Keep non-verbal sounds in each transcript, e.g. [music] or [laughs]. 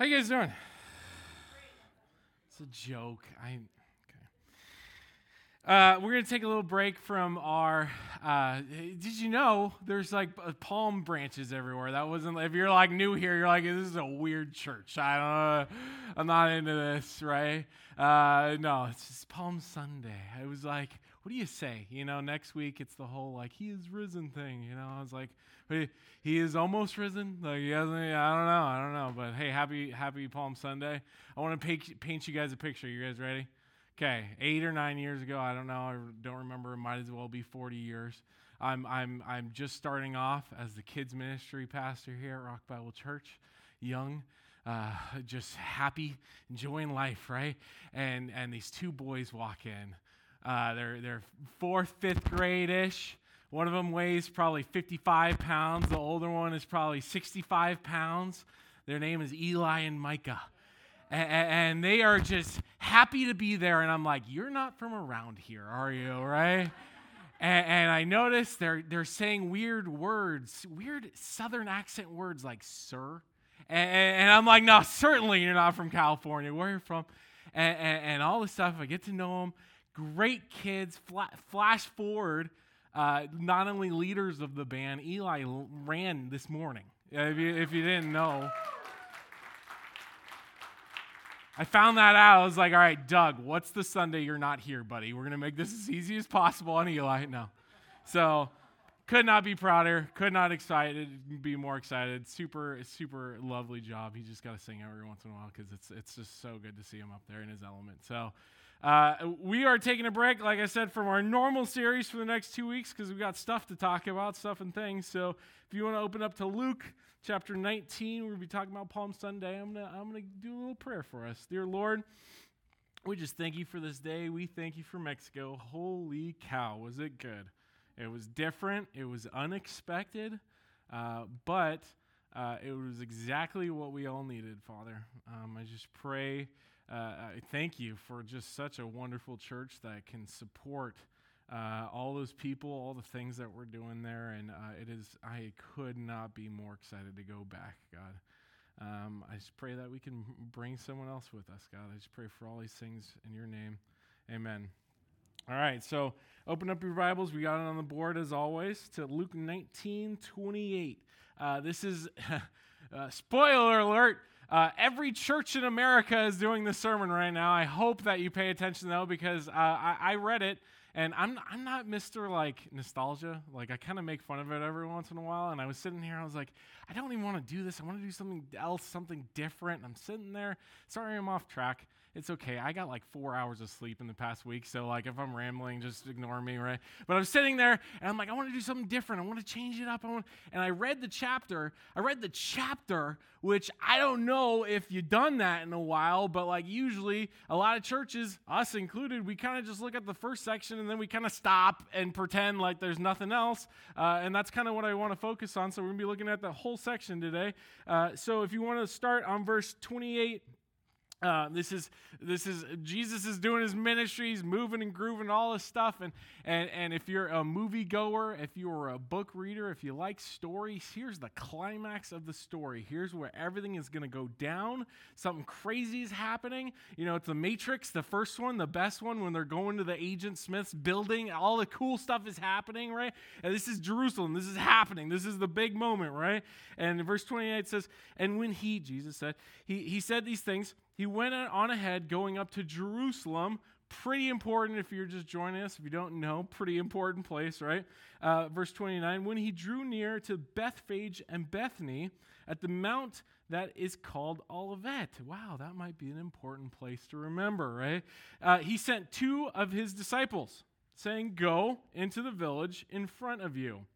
How you guys doing? It's a joke. I okay. Uh, we're gonna take a little break from our. Uh, did you know there's like palm branches everywhere? That wasn't. If you're like new here, you're like, this is a weird church. I don't. know. I'm not into this, right? Uh, no, it's just Palm Sunday. I was like, what do you say? You know, next week it's the whole like he is risen thing. You know, I was like, he is almost risen. Like he hasn't. I don't know. I don't know. But hey, happy Happy Palm Sunday. I want to paint, paint you guys a picture. You guys ready? Okay, eight or nine years ago, I don't know. I don't remember. It might as well be 40 years. I'm I'm I'm just starting off as the kids ministry pastor here at Rock Bible Church, young. Uh, just happy, enjoying life, right? And and these two boys walk in. Uh, they're they're fourth, fifth grade ish. One of them weighs probably 55 pounds. The older one is probably 65 pounds. Their name is Eli and Micah. And, they are just happy to be there. And I'm like, you're not from around here, are you? Right? And, and I notice they're, they're saying weird words, weird southern accent words like sir. And, and, I'm like, no, certainly you're not from California. Where are you from? And, and, and all this stuff. I get to know them. Great kids. flash forward uh, not only leaders of the band, Eli ran this morning. If you, if you didn't know, I found that out. I was like, all right, Doug, what's the Sunday you're not here, buddy? We're going to make this as easy as possible on Eli. No. So, could not be prouder, could not excited, be more excited. Super, super lovely job. He just got to sing every once in a while because it's, it's just so good to see him up there in his element. So, uh, we are taking a break, like I said, from our normal series for the next two weeks because we've got stuff to talk about, stuff and things. So if you want to open up to Luke chapter 19, we'll be talking about Palm Sunday. I'm going to I'm gonna do a little prayer for us. Dear Lord, we just thank you for this day. We thank you for Mexico. Holy cow, was it good? It was different, it was unexpected, uh, but uh, it was exactly what we all needed, Father. Um, I just pray uh, I thank you for just such a wonderful church that can support uh, all those people, all the things that we're doing there. And uh, it is, I could not be more excited to go back, God. Um, I just pray that we can bring someone else with us, God. I just pray for all these things in your name. Amen. All right, so open up your Bibles. We got it on the board as always to Luke 19 28. Uh, this is, [laughs] uh, spoiler alert, uh, every church in America is doing this sermon right now. I hope that you pay attention though, because uh, I, I, read it, and I'm I'm not Mr. like nostalgia. Like I kind of make fun of it every once in a while. And I was sitting here, I was like, I don't even want to do this. I want to do something else, something different. And I'm sitting there. Sorry, I'm off track it's okay. I got like four hours of sleep in the past week, so like if I'm rambling, just ignore me, right? But I'm sitting there and I'm like, I want to do something different. I want to change it up. I want, and I read the chapter. I read the chapter, which I don't know if you've done that in a while, but like usually a lot of churches, us included, we kind of just look at the first section and then we kind of stop and pretend like there's nothing else. Uh, and that's kind of what I want to focus on. So we're gonna be looking at the whole section today. Uh, so if you want to start on verse 28 uh, this is this is Jesus is doing his ministry, he's moving and grooving all this stuff. And and and if you're a movie goer, if you're a book reader, if you like stories, here's the climax of the story. Here's where everything is gonna go down. Something crazy is happening. You know, it's the Matrix, the first one, the best one, when they're going to the Agent Smith's building, all the cool stuff is happening, right? And this is Jerusalem. This is happening. This is the big moment, right? And verse 28 says, And when he, Jesus said, he, he said these things he went on ahead going up to Jerusalem. Pretty important if you're just joining us. If you don't know, pretty important place, right? Uh, verse 29 When he drew near to Bethphage and Bethany at the mount that is called Olivet. Wow, that might be an important place to remember, right? Uh, he sent two of his disciples, saying, Go into the village in front of you,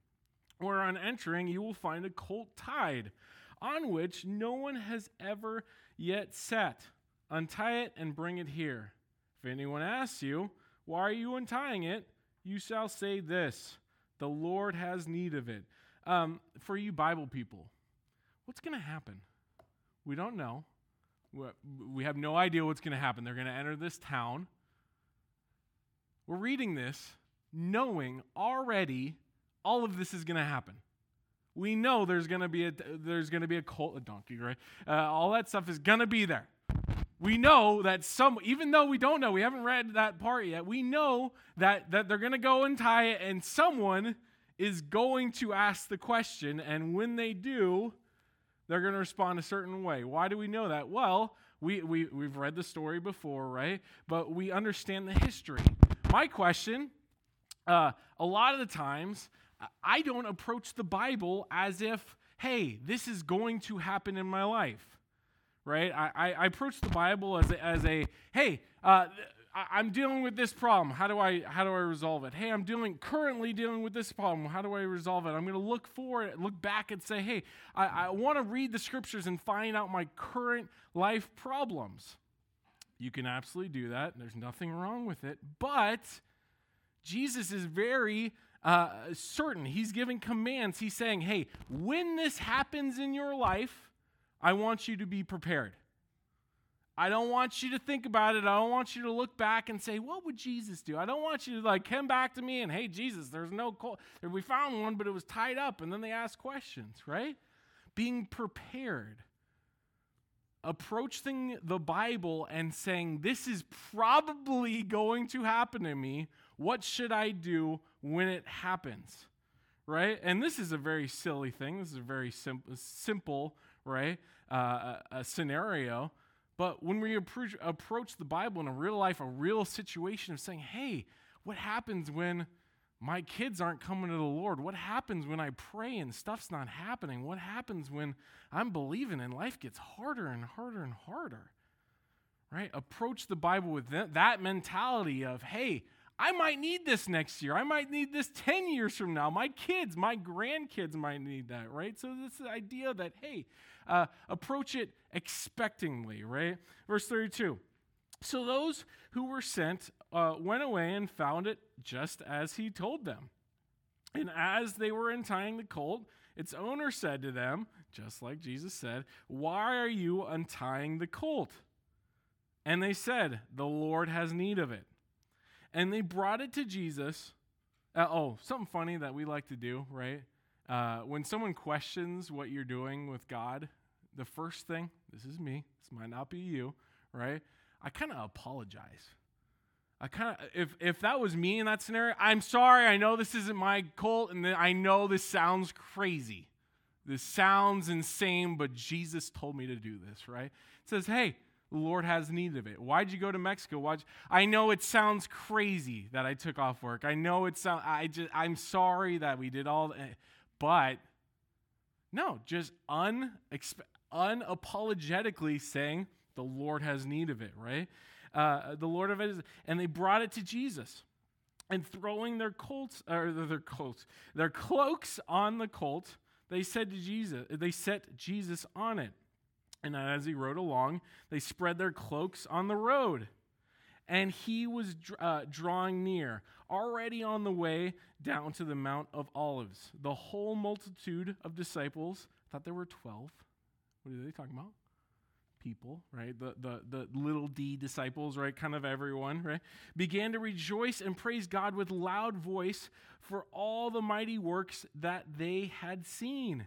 where on entering you will find a colt tied, on which no one has ever yet sat. Untie it and bring it here. If anyone asks you, Why are you untying it? you shall say this The Lord has need of it. Um, for you Bible people, what's going to happen? We don't know. We have no idea what's going to happen. They're going to enter this town. We're reading this knowing already all of this is going to happen. We know there's gonna be a there's gonna be a colt, a donkey, right? Uh, all that stuff is gonna be there. We know that some, even though we don't know, we haven't read that part yet. We know that that they're gonna go and tie it, and someone is going to ask the question, and when they do, they're going to respond a certain way. Why do we know that? Well, we, we, we've read the story before, right? But we understand the history. My question uh, a lot of the times, I don't approach the Bible as if, hey, this is going to happen in my life, right? I, I, approach the Bible as a, as a hey, uh, I, am dealing with this problem. How do I how do I resolve it? Hey, I'm dealing currently dealing with this problem. How do I resolve it? I'm going to look forward, look back, and say, hey, I, I want to read the scriptures and find out my current life problems. You can absolutely do that. There's nothing wrong with it. But Jesus is very uh, certain. He's giving commands. He's saying, hey, when this happens in your life, I want you to be prepared. I don't want you to think about it. I don't want you to look back and say, what would Jesus do? I don't want you to like come back to me and, hey, Jesus, there's no colt. We found one, but it was tied up. And then they ask questions, right? Being prepared. Approaching the Bible and saying, this is probably going to happen to me. What should I do when it happens? Right? And this is a very silly thing. This is a very sim- simple, right? Uh, a, scenario but when we approach, approach the Bible in a real life, a real situation of saying, hey, what happens when my kids aren't coming to the Lord? What happens when I pray and stuff's not happening? What happens when I'm believing and life gets harder and harder and harder? Right? Approach the Bible with that mentality of, hey, I might need this next year. I might need this 10 years from now. My kids, my grandkids might need that, right? So, this idea that, hey, uh, approach it expectingly, right? Verse 32. So those who were sent uh, went away and found it just as he told them. And as they were untying the colt, its owner said to them, just like Jesus said, Why are you untying the colt? And they said, The Lord has need of it. And they brought it to Jesus. Uh, oh, something funny that we like to do, right? Uh, when someone questions what you're doing with God, the first thing, this is me, this might not be you, right? I kind of apologize. I kind of, if, if that was me in that scenario, I'm sorry, I know this isn't my cult, and I know this sounds crazy. This sounds insane, but Jesus told me to do this, right? It says, hey, the Lord has need of it. Why'd you go to Mexico? Why'd you? I know it sounds crazy that I took off work. I know it sounds, I just, I'm sorry that we did all, but no, just unexpe- unapologetically saying, the Lord has need of it, right? Uh, the Lord of it is, and they brought it to Jesus. And throwing their colts, or their colts, their cloaks on the colt, they said to Jesus, they set Jesus on it. And as he rode along, they spread their cloaks on the road. And he was uh, drawing near, already on the way down to the Mount of Olives. The whole multitude of disciples, thought there were 12. What are they talking about? People, right? The, the, the little d disciples, right? Kind of everyone, right? Began to rejoice and praise God with loud voice for all the mighty works that they had seen,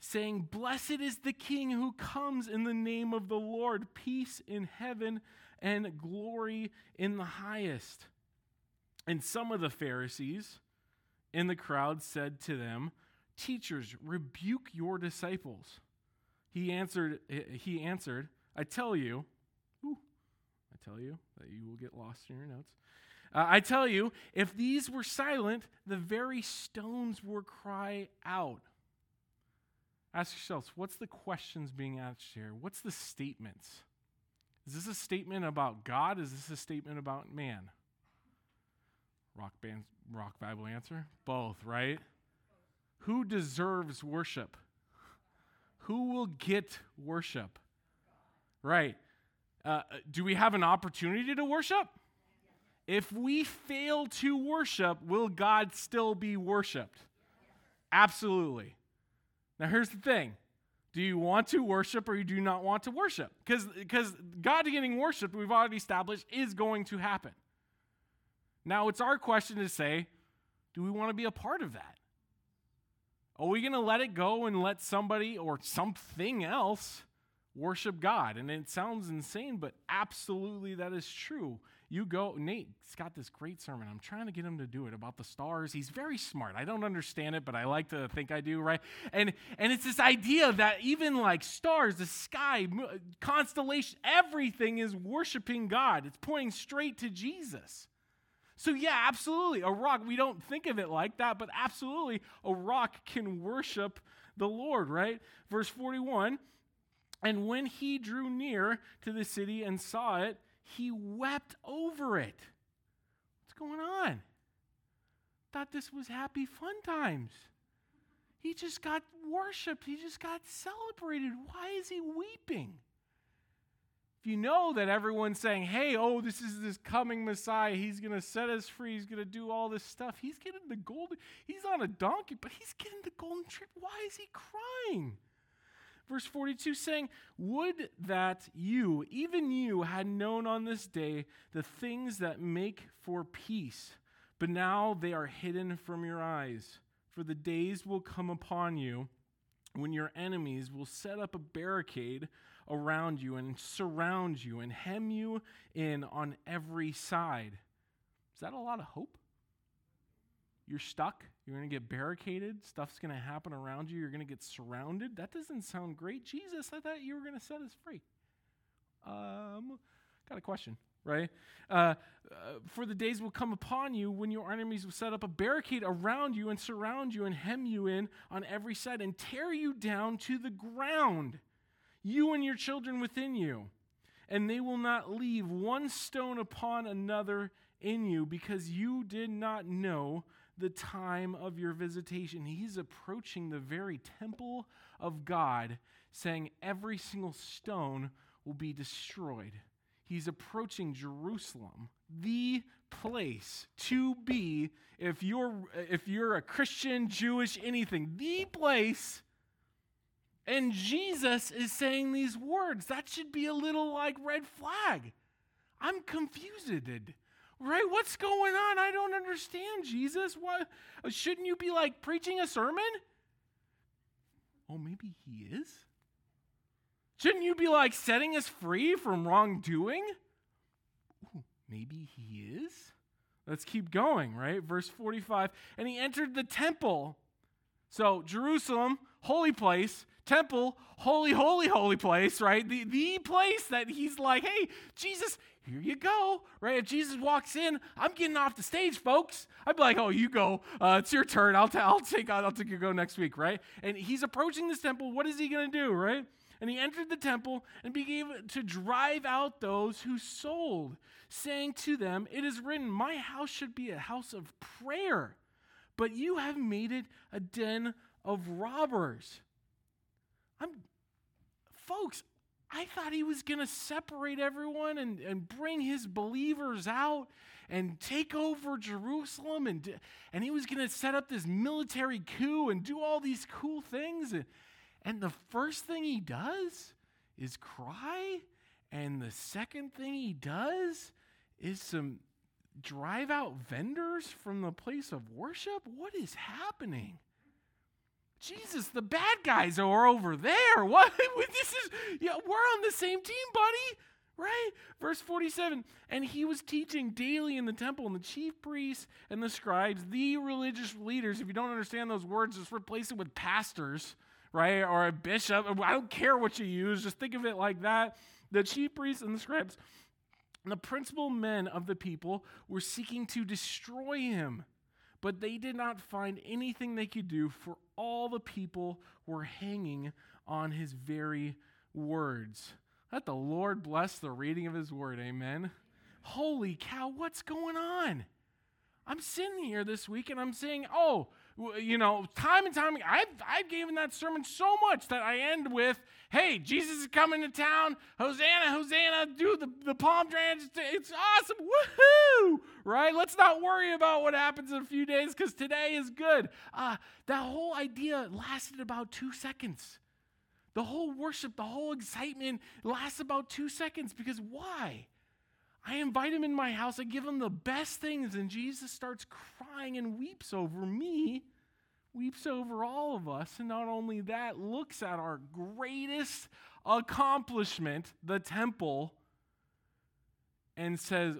saying, Blessed is the King who comes in the name of the Lord, peace in heaven and glory in the highest. And some of the Pharisees in the crowd said to them, Teachers, rebuke your disciples. He answered, he answered, I tell you, ooh, I tell you that you will get lost in your notes. Uh, I tell you, if these were silent, the very stones would cry out. Ask yourselves, what's the questions being asked here? What's the statements? Is this a statement about God? Is this a statement about man? Rock band, rock Bible answer? Both, right? Who deserves worship? who will get worship? Right. Uh, do we have an opportunity to worship? If we fail to worship, will God still be worshiped? Absolutely. Now, here's the thing do you want to worship or you do not want to worship? Because God getting worshiped, we've already established, is going to happen. Now, it's our question to say, do we want to be a part of that? Are we going to let it go and let somebody or something else worship God? And it sounds insane, but absolutely that is true. You go, Nate's got this great sermon. I'm trying to get him to do it about the stars. He's very smart. I don't understand it, but I like to think I do, right? And and it's this idea that even like stars, the sky, constellation, everything is worshiping God. It's pointing straight to Jesus. So, yeah, absolutely. A rock, we don't think of it like that, but absolutely, a rock can worship the Lord, right? Verse 41 And when he drew near to the city and saw it, he wept over it. What's going on? Thought this was happy fun times. He just got worshiped, he just got celebrated. Why is he weeping? If you know that everyone's saying, hey, oh, this is this coming Messiah, he's going to set us free, he's going to do all this stuff, he's getting the golden, he's on a donkey, but he's getting the golden trip. Why is he crying? Verse 42 saying, Would that you, even you, had known on this day the things that make for peace, but now they are hidden from your eyes. For the days will come upon you when your enemies will set up a barricade around you and surround you and hem you in on every side. Is that a lot of hope? You're stuck. You're going to get barricaded. Stuff's going to happen around you. You're going to get surrounded. That doesn't sound great. Jesus, I thought you were going to set us free. Um, got a question, right? Uh, uh, for the days will come upon you when your enemies will set up a barricade around you and surround you and hem you in on every side and tear you down to the ground you and your children within you, and they will not leave one stone upon another in you, because you did not know the time of your visitation. He's approaching the very temple of God, saying every single stone will be destroyed. He's approaching Jerusalem, the place to be if you're if you're a Christian, Jewish, anything, the place and Jesus is saying these words. That should be a little like red flag. I'm confused. Right? What's going on? I don't understand, Jesus. Why shouldn't you be like preaching a sermon? Oh, maybe he is. Shouldn't you be like setting us free from wrongdoing? Ooh, maybe he is. Let's keep going, right? Verse 45. And he entered the temple. So, Jerusalem, holy place, temple, holy, holy, holy place, right? The, the place that he's like, hey, Jesus, here you go, right? If Jesus walks in, I'm getting off the stage, folks. I'd be like, oh, you go. Uh, it's your turn. I'll, t- I'll take I'll take you go next week, right? And he's approaching this temple. What is he going to do, right? And he entered the temple and began to drive out those who sold, saying to them, It is written, My house should be a house of prayer, but you have made it a den of robbers. I'm, folks, I thought he was going to separate everyone and, and bring his believers out and take over Jerusalem. And, and he was going to set up this military coup and do all these cool things. And, and the first thing he does is cry. And the second thing he does is some drive out vendors from the place of worship. What is happening? Jesus, the bad guys are over there. [laughs] What? this is, yeah, we're on the same team, buddy. Right? Verse 47 And he was teaching daily in the temple, and the chief priests and the scribes, the religious leaders, if you don't understand those words, just replace it with pastors, right? Or a bishop. I don't care what you use, just think of it like that. The chief priests and the scribes, and the principal men of the people were seeking to destroy him but they did not find anything they could do, for all the people were hanging on his very words. Let the Lord bless the reading of his word. Amen. Holy cow, what's going on? I'm sitting here this week and I'm saying, oh, you know, time and time, I've, I've given that sermon so much that I end with, hey, Jesus is coming to town. Hosanna, Hosanna, do the, the palm dance. It's awesome. Woohoo! Right? Let's not worry about what happens in a few days because today is good. Uh, that whole idea lasted about two seconds. The whole worship, the whole excitement lasts about two seconds because why? I invite him in my house, I give him the best things, and Jesus starts crying and weeps over me. weeps over all of us, and not only that, looks at our greatest accomplishment, the temple, and says,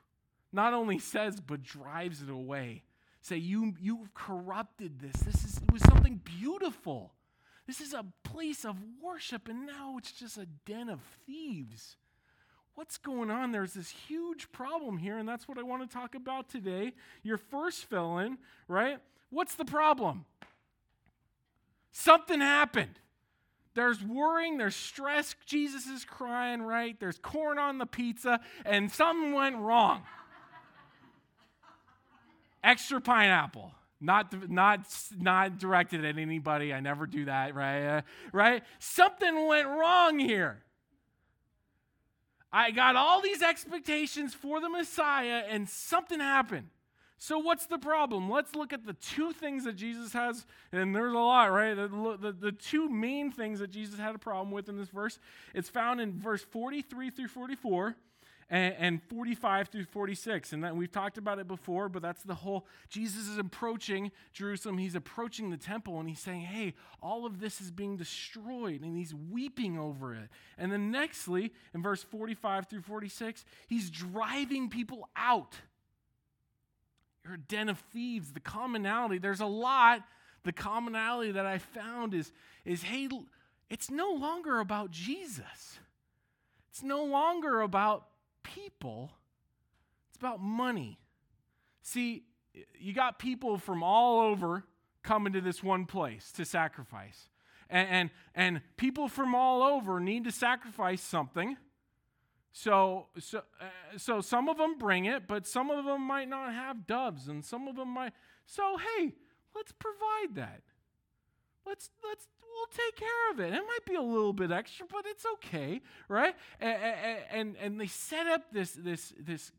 [sighs] not only says, but drives it away. Say, you, you've corrupted this. This is, it was something beautiful. This is a place of worship, and now it's just a den of thieves. What's going on? There's this huge problem here, and that's what I want to talk about today. Your first fill in, right? What's the problem? Something happened. There's worrying, there's stress. Jesus is crying, right? There's corn on the pizza, and something went wrong. Extra pineapple. Not, not, not directed at anybody. I never do that, right? Uh, right? Something went wrong here. I got all these expectations for the Messiah, and something happened. So, what's the problem? Let's look at the two things that Jesus has, and there's a lot, right? The, the, the, two main things that Jesus had a problem with in this verse. It's found in verse 43 through 44 and, and 45 through 46. And that, we've talked about it before, but that's the whole Jesus is approaching Jerusalem. He's approaching the temple, and he's saying, Hey, all of this is being destroyed, and he's weeping over it. And then, nextly, in verse 45 through 46, he's driving people out you're a den of thieves. The commonality, there's a lot. The commonality that I found is, is hey, it's no longer about Jesus. It's no longer about people. It's about money. See, you got people from all over coming to this one place to sacrifice. And, and, and people from all over need to sacrifice something. So, so, uh, so some of them bring it, but some of them might not have doves, and some of them might. So, hey, let's provide that. Let's let's we'll take care of it. It might be a little bit extra, but it's okay, right? And and, and they set up this this this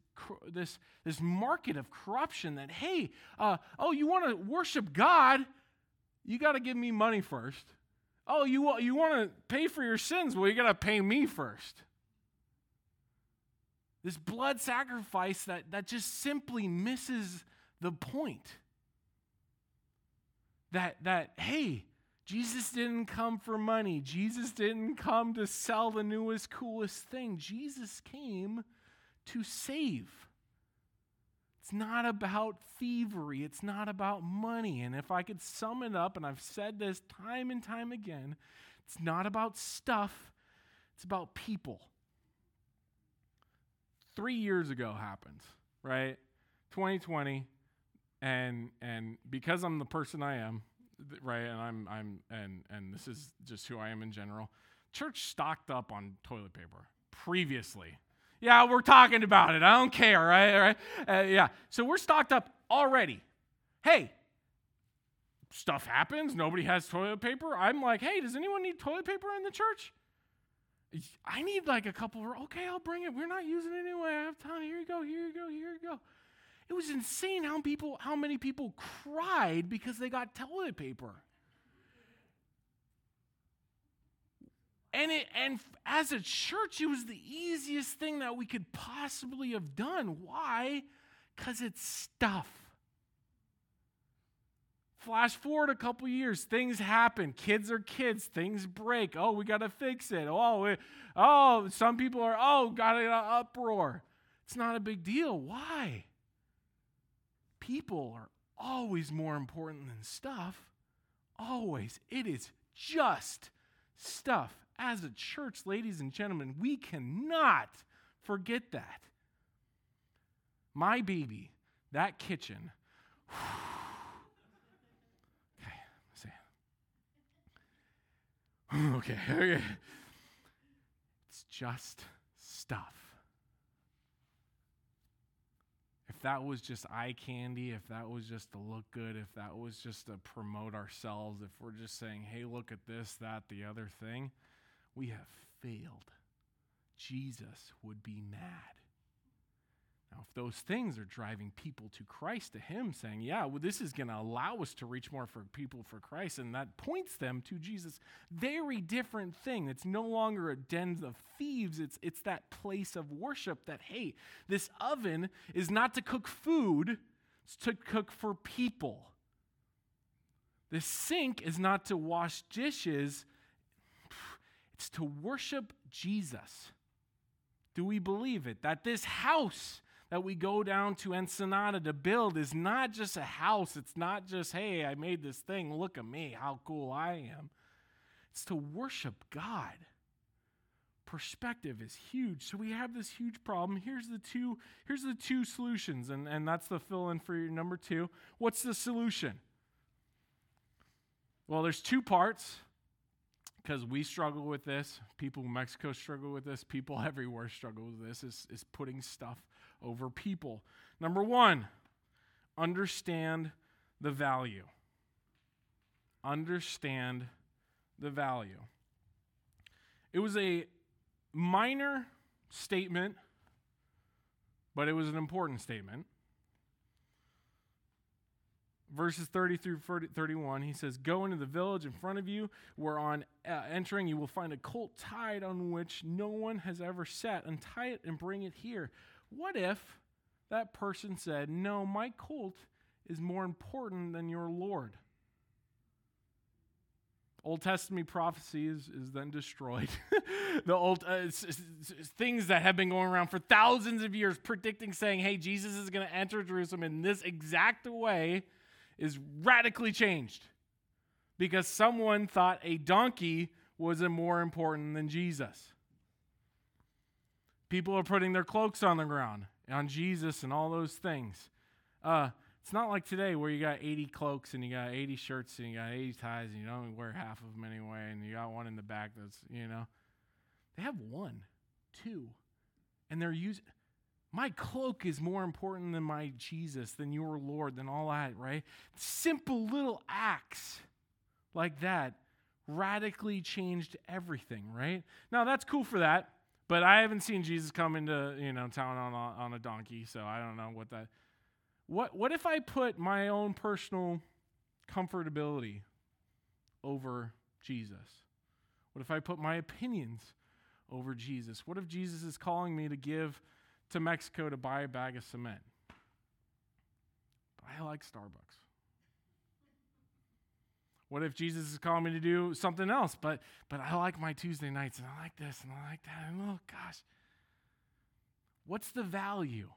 this this market of corruption that hey, uh, oh, you want to worship God, you got to give me money first. Oh, you you want to pay for your sins? Well, you got to pay me first. This blood sacrifice that, that just simply misses the point. That, that, hey, Jesus didn't come for money. Jesus didn't come to sell the newest, coolest thing. Jesus came to save. It's not about thievery. It's not about money. And if I could sum it up, and I've said this time and time again, it's not about stuff, it's about people three years ago happened, right? 2020, and and because I'm the person I am, right, and I'm I'm and and this is just who I am in general. Church stocked up on toilet paper previously. Yeah, we're talking about it. I don't care, right? Right? Uh, yeah. So we're stocked up already. Hey, stuff happens. Nobody has toilet paper. I'm like, hey, does anyone need toilet paper in the church? I need like a couple. Okay, I'll bring it. We're not using it anyway. I have time. Here you go. Here you go. Here you go. It was insane how people, how many people cried because they got toilet paper. And it, and as a church, it was the easiest thing that we could possibly have done. Why? Because it's stuff. Flash forward a couple years, things happen. Kids are kids. Things break. Oh, we got to fix it. Oh, oh, some people are, oh, got an uproar. It's not a big deal. Why? People are always more important than stuff. Always. It is just stuff. As a church, ladies and gentlemen, we cannot forget that. My baby, that kitchen. Whew, [sighs] okay, [sighs] [laughs] okay. It's just stuff. If that was just eye candy, if that was just to look good, if that was just to promote ourselves, if we're just saying, hey, look at this, that, the other thing, we have failed. Jesus would be mad. Now, if those things are driving people to Christ, to Him, saying, Yeah, well, this is going to allow us to reach more for people for Christ, and that points them to Jesus, very different thing. It's no longer a den of thieves, it's, it's that place of worship that, hey, this oven is not to cook food, it's to cook for people. The sink is not to wash dishes, it's to worship Jesus. Do we believe it? That this house that we go down to Ensenada to build is not just a house. It's not just, hey, I made this thing. Look at me, how cool I am. It's to worship God. Perspective is huge. So we have this huge problem. Here's the two, here's the two solutions, and, and that's the fill-in for your number two. What's the solution? Well, there's two parts because we struggle with this. People in Mexico struggle with this. People [laughs] everywhere struggle with this, is, is putting stuff over people. Number one, understand the value. Understand the value. It was a minor statement, but it was an important statement. Verses 30 through 31, he says, Go into the village in front of you, where on uh, entering you will find a colt tied on which no one has ever sat. Untie it and bring it here. What if that person said, No, my colt is more important than your Lord? Old Testament prophecy is, is then destroyed. [laughs] the old uh, s- s- things that have been going around for thousands of years, predicting, saying, "Hey, Jesus is going to enter Jerusalem in this exact way," is radically changed because someone thought a donkey was more important than Jesus. People are putting their cloaks on the ground on Jesus and all those things. Uh, it's not like today where you got 80 cloaks and you got 80 shirts and you got 80 ties and you don't wear half of them anyway and you got one in the back that's, you know. They have one, two, and they're using. My cloak is more important than my Jesus, than your Lord, than all that, right? Simple little acts like that radically changed everything, right? Now, that's cool for that. But I haven't seen Jesus come into you know town on a, on a donkey, so I don't know what that. What what if I put my own personal comfortability over Jesus? What if I put my opinions over Jesus? What if Jesus is calling me to give to Mexico to buy a bag of cement? But I like Starbucks. What if Jesus is calling me to do something else? But but I like my Tuesday nights and I like this and I like that. And oh gosh. What's the value?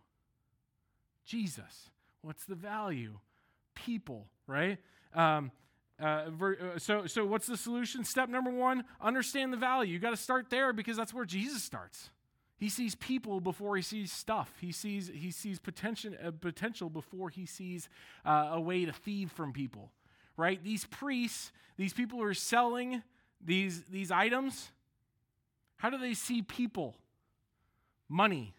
Jesus. What's the value? People, right? Um, uh, uh, so, so what's the solution? Step number one: understand the value. You got to start there because that's where Jesus starts. He sees people before he sees stuff. He sees he sees potential uh, potential before he sees uh, a way to thieve from people right? These priests, these people who are selling these, these items, how do they see people? Money.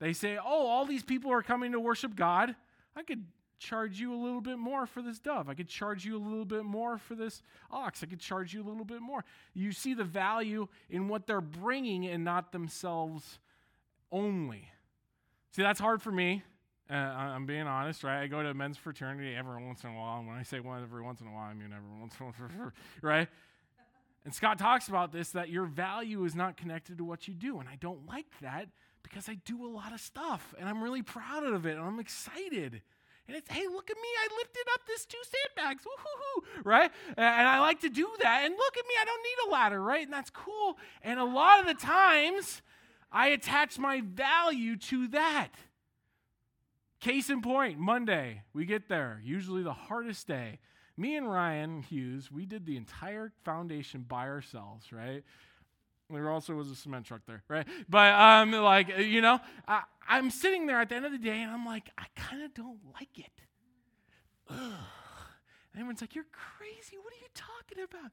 They say, oh, all these people are coming to worship God. I could charge you a little bit more for this dove. I could charge you a little bit more for this ox. I could charge you a little bit more. You see the value in what they're bringing and not themselves only. See, that's hard for me uh, I'm being honest, right? I go to a men's fraternity every once in a while. And when I say one every once in a while, I mean every once in a while, [laughs] right? And Scott talks about this that your value is not connected to what you do. And I don't like that because I do a lot of stuff and I'm really proud of it and I'm excited. And it's, hey, look at me, I lifted up this two sandbags, woo-hoo-hoo, right? And I like to do that. And look at me, I don't need a ladder, right? And that's cool. And a lot of the times, I attach my value to that. Case in point, Monday, we get there, usually the hardest day. Me and Ryan Hughes, we did the entire foundation by ourselves, right? There also was a cement truck there, right? But um, like you know, I, I'm sitting there at the end of the day, and I'm like, I kind of don't like it. Ugh. And everyone's like, "You're crazy! What are you talking about?"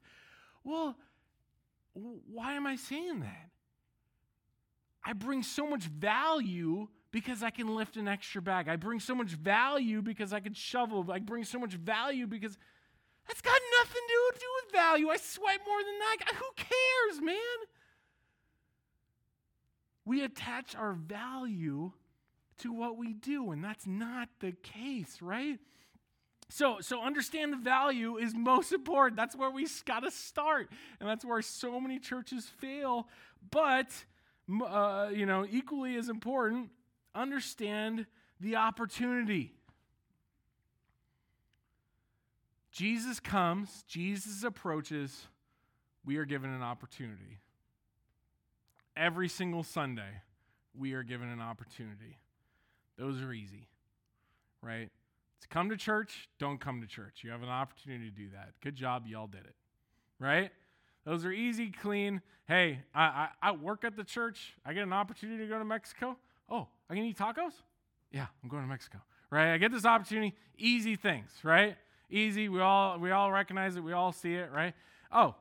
Well, why am I saying that? I bring so much value because I can lift an extra bag. I bring so much value because I can shovel. I bring so much value because that's got nothing to do with value. I sweat more than that. Who cares, man? We attach our value to what we do, and that's not the case, right? So, so understand the value is most important. That's where we got to start, and that's where so many churches fail. But, uh, you know, equally as important, understand the opportunity. Jesus comes, Jesus approaches, we are given an opportunity. Every single Sunday, we are given an opportunity. Those are easy, right? To come to church, don't come to church. You have an opportunity to do that. Good job, y'all did it, right? Those are easy, clean. Hey, I, I, I work at the church. I get an opportunity to go to Mexico. Oh, I can eat tacos? Yeah, I'm going to Mexico, right? I get this opportunity. Easy things, right? Easy. We all we all recognize it. We all see it, right? Oh,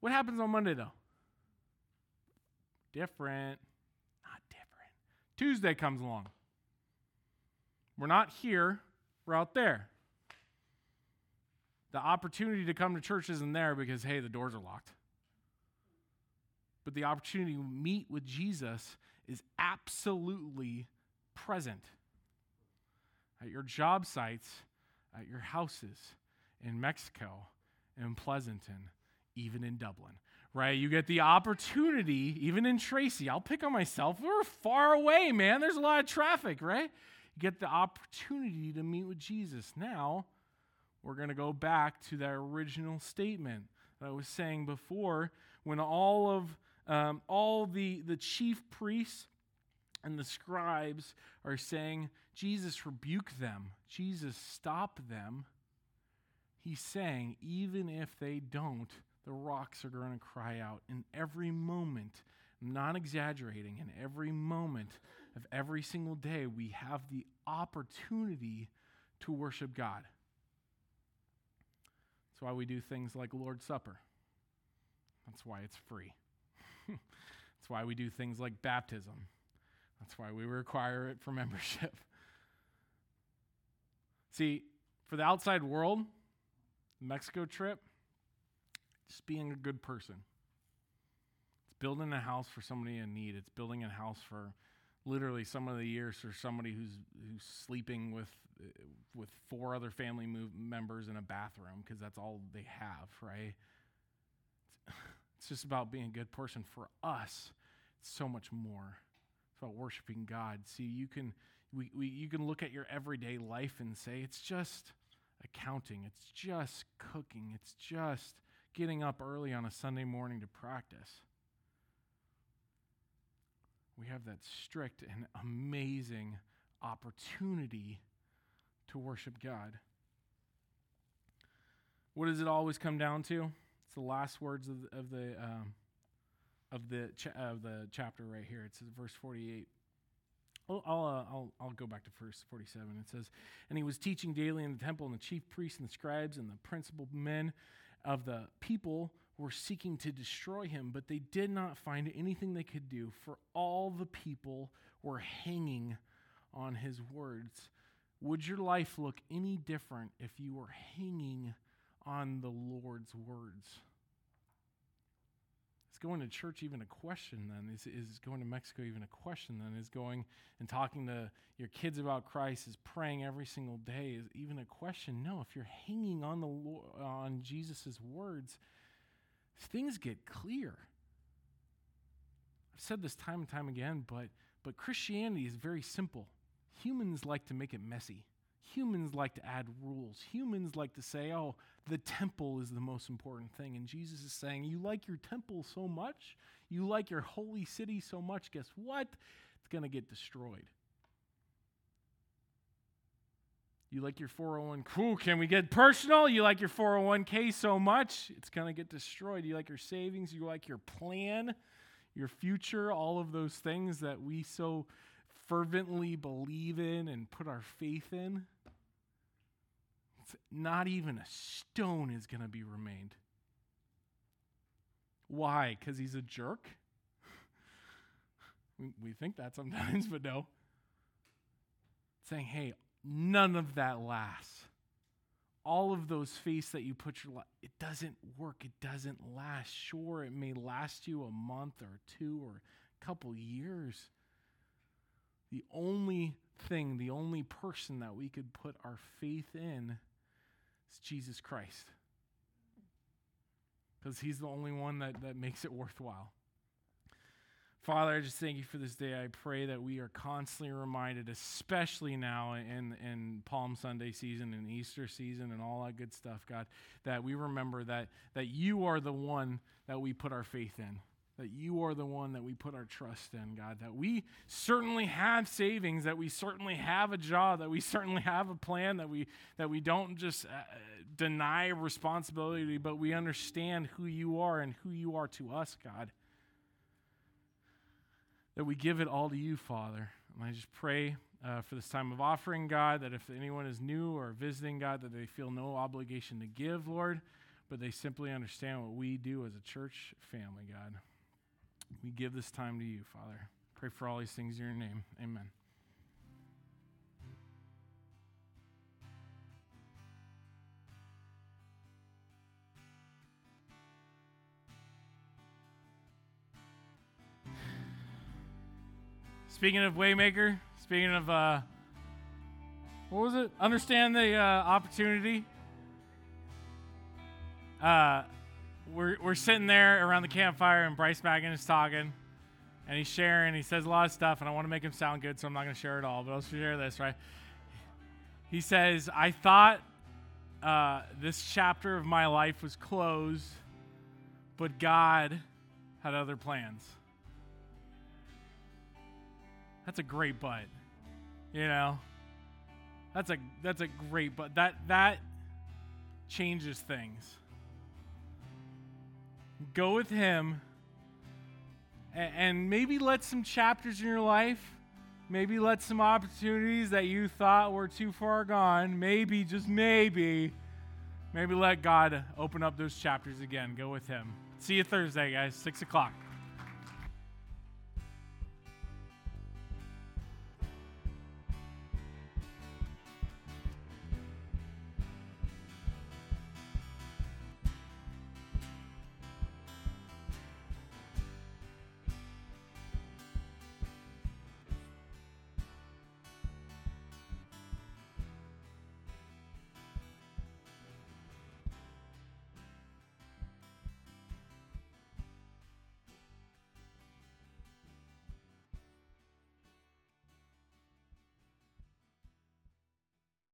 what happens on Monday though? Different. Not different. Tuesday comes along. We're not here, we're out there. The opportunity to come to church isn't there because, hey, the doors are locked. But the opportunity to meet with Jesus is absolutely present at your job sites, at your houses, in Mexico, in Pleasanton, even in Dublin. Right? You get the opportunity, even in Tracy. I'll pick on myself. We're far away, man. There's a lot of traffic, right? You get the opportunity to meet with Jesus. Now, we're going to go back to that original statement that I was saying before when all of um, all the, the chief priests and the scribes are saying, Jesus, rebuke them. Jesus, stop them. He's saying, even if they don't, the rocks are going to cry out. In every moment, I'm not exaggerating, in every moment of every single day, we have the opportunity to worship God. That's why we do things like Lord's Supper. That's why it's free. [laughs] That's why we do things like baptism. That's why we require it for [laughs] membership. See, for the outside world, Mexico trip, just being a good person. It's building a house for somebody in need. It's building a house for literally some of the years for somebody who's who's sleeping with with four other family move, members in a bathroom because that's all they have, right? It's, just about being a good person. For us, it's so much more. It's about worshiping God. See, you can we, we you can look at your everyday life and say it's just accounting, it's just cooking, it's just getting up early on a Sunday morning to practice. We have that strict and amazing opportunity to worship God. What does it always come down to? It's the last words of the of the, um, of the, of the chapter right here. It's verse 48. I'll, I'll, uh, I'll, I'll go back to verse 47. It says, And he was teaching daily in the temple, and the chief priests and the scribes and the principal men of the people were seeking to destroy him, but they did not find anything they could do, for all the people were hanging on his words. Would your life look any different if you were hanging on the Lord's words? Is going to church even a question then? Is, is going to Mexico even a question then? Is going and talking to your kids about Christ, is praying every single day, is even a question? No, if you're hanging on, the, on Jesus' words, things get clear. I've said this time and time again, but, but Christianity is very simple. Humans like to make it messy. Humans like to add rules. Humans like to say, oh, the temple is the most important thing. And Jesus is saying, you like your temple so much, you like your holy city so much, guess what? It's going to get destroyed. You like your 401 cool, can we get personal? You like your 401k so much, it's going to get destroyed. You like your savings, you like your plan, your future, all of those things that we so fervently believe in and put our faith in. Not even a stone is going to be remained. Why? Cuz he's a jerk? [laughs] we think that sometimes, [laughs] but no. Saying, "Hey, None of that lasts. All of those faiths that you put your life, it doesn't work. It doesn't last. Sure, it may last you a month or two or a couple years. The only thing, the only person that we could put our faith in Jesus Christ. Because he's the only one that, that makes it worthwhile. Father, I just thank you for this day. I pray that we are constantly reminded, especially now in, in Palm Sunday season and Easter season and all that good stuff, God, that we remember that, that you are the one that we put our faith in, that you are the one that we put our trust in, God, that we certainly have savings, that we certainly have a job, that we certainly have a plan, that we, that we don't just uh, deny responsibility, but we understand who you are and who you are to us, God that we give it all to you, Father. And I just pray uh, for this time of offering, God, that if anyone is new or visiting, God, that they feel no obligation to give, Lord, but they simply understand what we do as a church family, God. We give this time to you, Father. Pray for all these things in your name. Amen. Speaking of Waymaker, speaking of, uh, what was it? Understand the uh, opportunity. Uh, we're, we're sitting there around the campfire, and Bryce Magan is talking, and he's sharing. He says a lot of stuff, and I want to make him sound good, so I'm not going to share it all, but I'll share this, right? He says, I thought uh, this chapter of my life was closed, but God had other plans. That's a great but. You know? That's a that's a great but that that changes things. Go with him and, maybe let some chapters in your life, maybe let some opportunities that you thought were too far gone, maybe just maybe maybe let God open up those chapters again. Go with him. See you Thursday, guys, six o'clock.